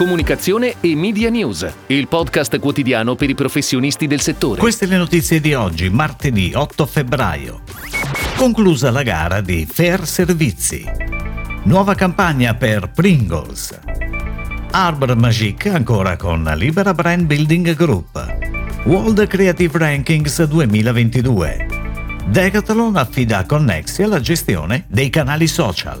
Comunicazione e Media News, il podcast quotidiano per i professionisti del settore. Queste le notizie di oggi, martedì 8 febbraio. Conclusa la gara di Fair Servizi. Nuova campagna per Pringles. Arbor Magic ancora con Libera Brand Building Group. World Creative Rankings 2022. Decathlon affida a Connexia la gestione dei canali social.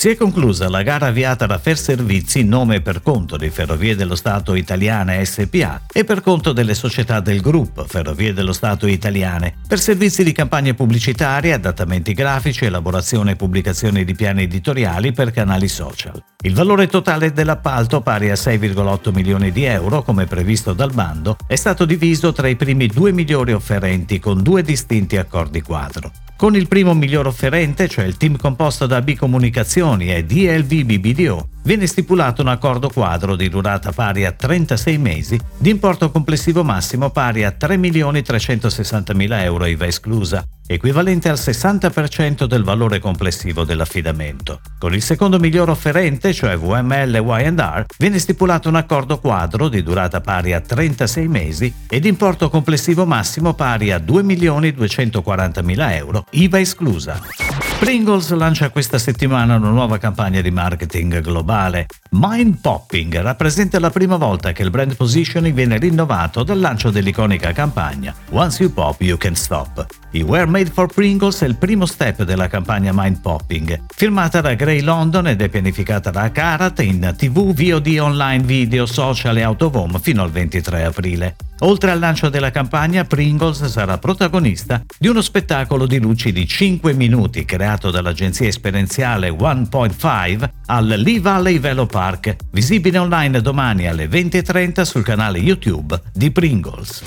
Si è conclusa la gara avviata da Ferservizi nome per conto di Ferrovie dello Stato Italiane SPA e per conto delle società del gruppo Ferrovie dello Stato Italiane per servizi di campagne pubblicitarie, adattamenti grafici, elaborazione e pubblicazione di piani editoriali per canali social. Il valore totale dell'appalto, pari a 6,8 milioni di euro, come previsto dal bando, è stato diviso tra i primi due migliori offerenti con due distinti accordi quadro. Con il primo miglior offerente, cioè il team composto da B Comunicazioni e DLV BBDO, viene stipulato un accordo quadro di durata pari a 36 mesi, di importo complessivo massimo pari a 3.360.000 euro IVA esclusa, equivalente al 60% del valore complessivo dell'affidamento. Con il secondo miglior offerente, cioè VML Y&R, viene stipulato un accordo quadro di durata pari a 36 mesi e di importo complessivo massimo pari a 2.240.000 euro, IVA esclusa. Pringles lancia questa settimana una nuova campagna di marketing globale. Mind Popping rappresenta la prima volta che il brand positioning viene rinnovato dal lancio dell'iconica campagna Once You Pop You Can Stop. I Were Made for Pringles è il primo step della campagna Mind Popping, firmata da Grey London ed è pianificata da Karat in TV, VOD, online, video, social e home fino al 23 aprile. Oltre al lancio della campagna, Pringles sarà protagonista di uno spettacolo di luci di 5 minuti creato dall'agenzia esperienziale 1.5 al Lee Valley Velo Park, visibile online domani alle 20.30 sul canale YouTube di Pringles.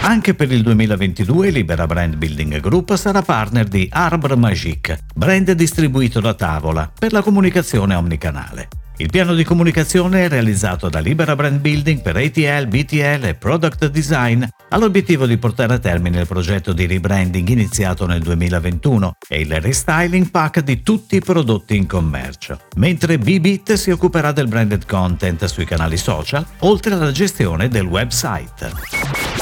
Anche per il 2022 Libera Brand Building Group sarà partner di Arbor Magic, brand distribuito da Tavola per la comunicazione omnicanale. Il piano di comunicazione realizzato da Libera Brand Building per ATL, BTL e Product Design ha l'obiettivo di portare a termine il progetto di rebranding iniziato nel 2021 e il restyling pack di tutti i prodotti in commercio, mentre BBIT si occuperà del branded content sui canali social, oltre alla gestione del website.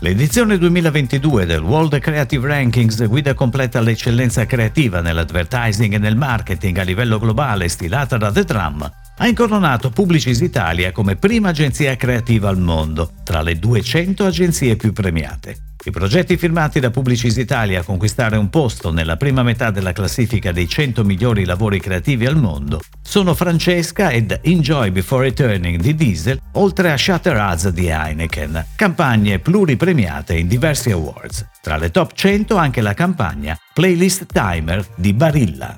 L'edizione 2022 del World Creative Rankings, guida completa all'eccellenza creativa nell'advertising e nel marketing a livello globale stilata da The Drum, ha incoronato Publicis Italia come prima agenzia creativa al mondo, tra le 200 agenzie più premiate. I progetti firmati da Publicis Italia a conquistare un posto nella prima metà della classifica dei 100 migliori lavori creativi al mondo sono Francesca ed Enjoy Before Returning di Diesel, oltre a Shutter Ads di Heineken, campagne pluripremiate in diversi awards. Tra le top 100 anche la campagna Playlist Timer di Barilla.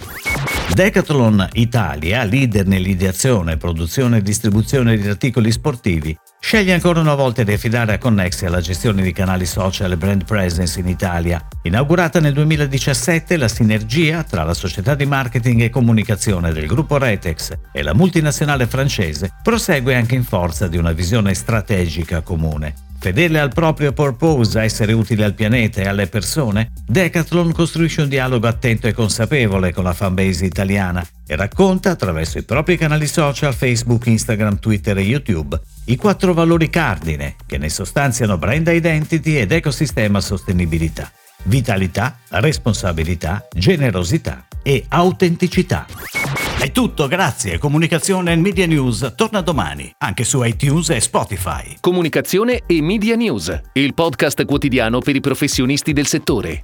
Decathlon Italia, leader nell'ideazione, produzione e distribuzione di articoli sportivi, sceglie ancora una volta di affidare a Connexia la gestione di canali social e brand presence in Italia. Inaugurata nel 2017, la sinergia tra la società di marketing e comunicazione del gruppo Retex e la multinazionale francese prosegue anche in forza di una visione strategica comune. Fedele al proprio purpose, essere utile al pianeta e alle persone, Decathlon costruisce un dialogo attento e consapevole con la fanbase italiana e racconta attraverso i propri canali social Facebook, Instagram, Twitter e YouTube i quattro valori cardine che ne sostanziano brand identity ed ecosistema sostenibilità. Vitalità, responsabilità, generosità e autenticità. È tutto, grazie. Comunicazione e Media News torna domani, anche su iTunes e Spotify. Comunicazione e Media News, il podcast quotidiano per i professionisti del settore.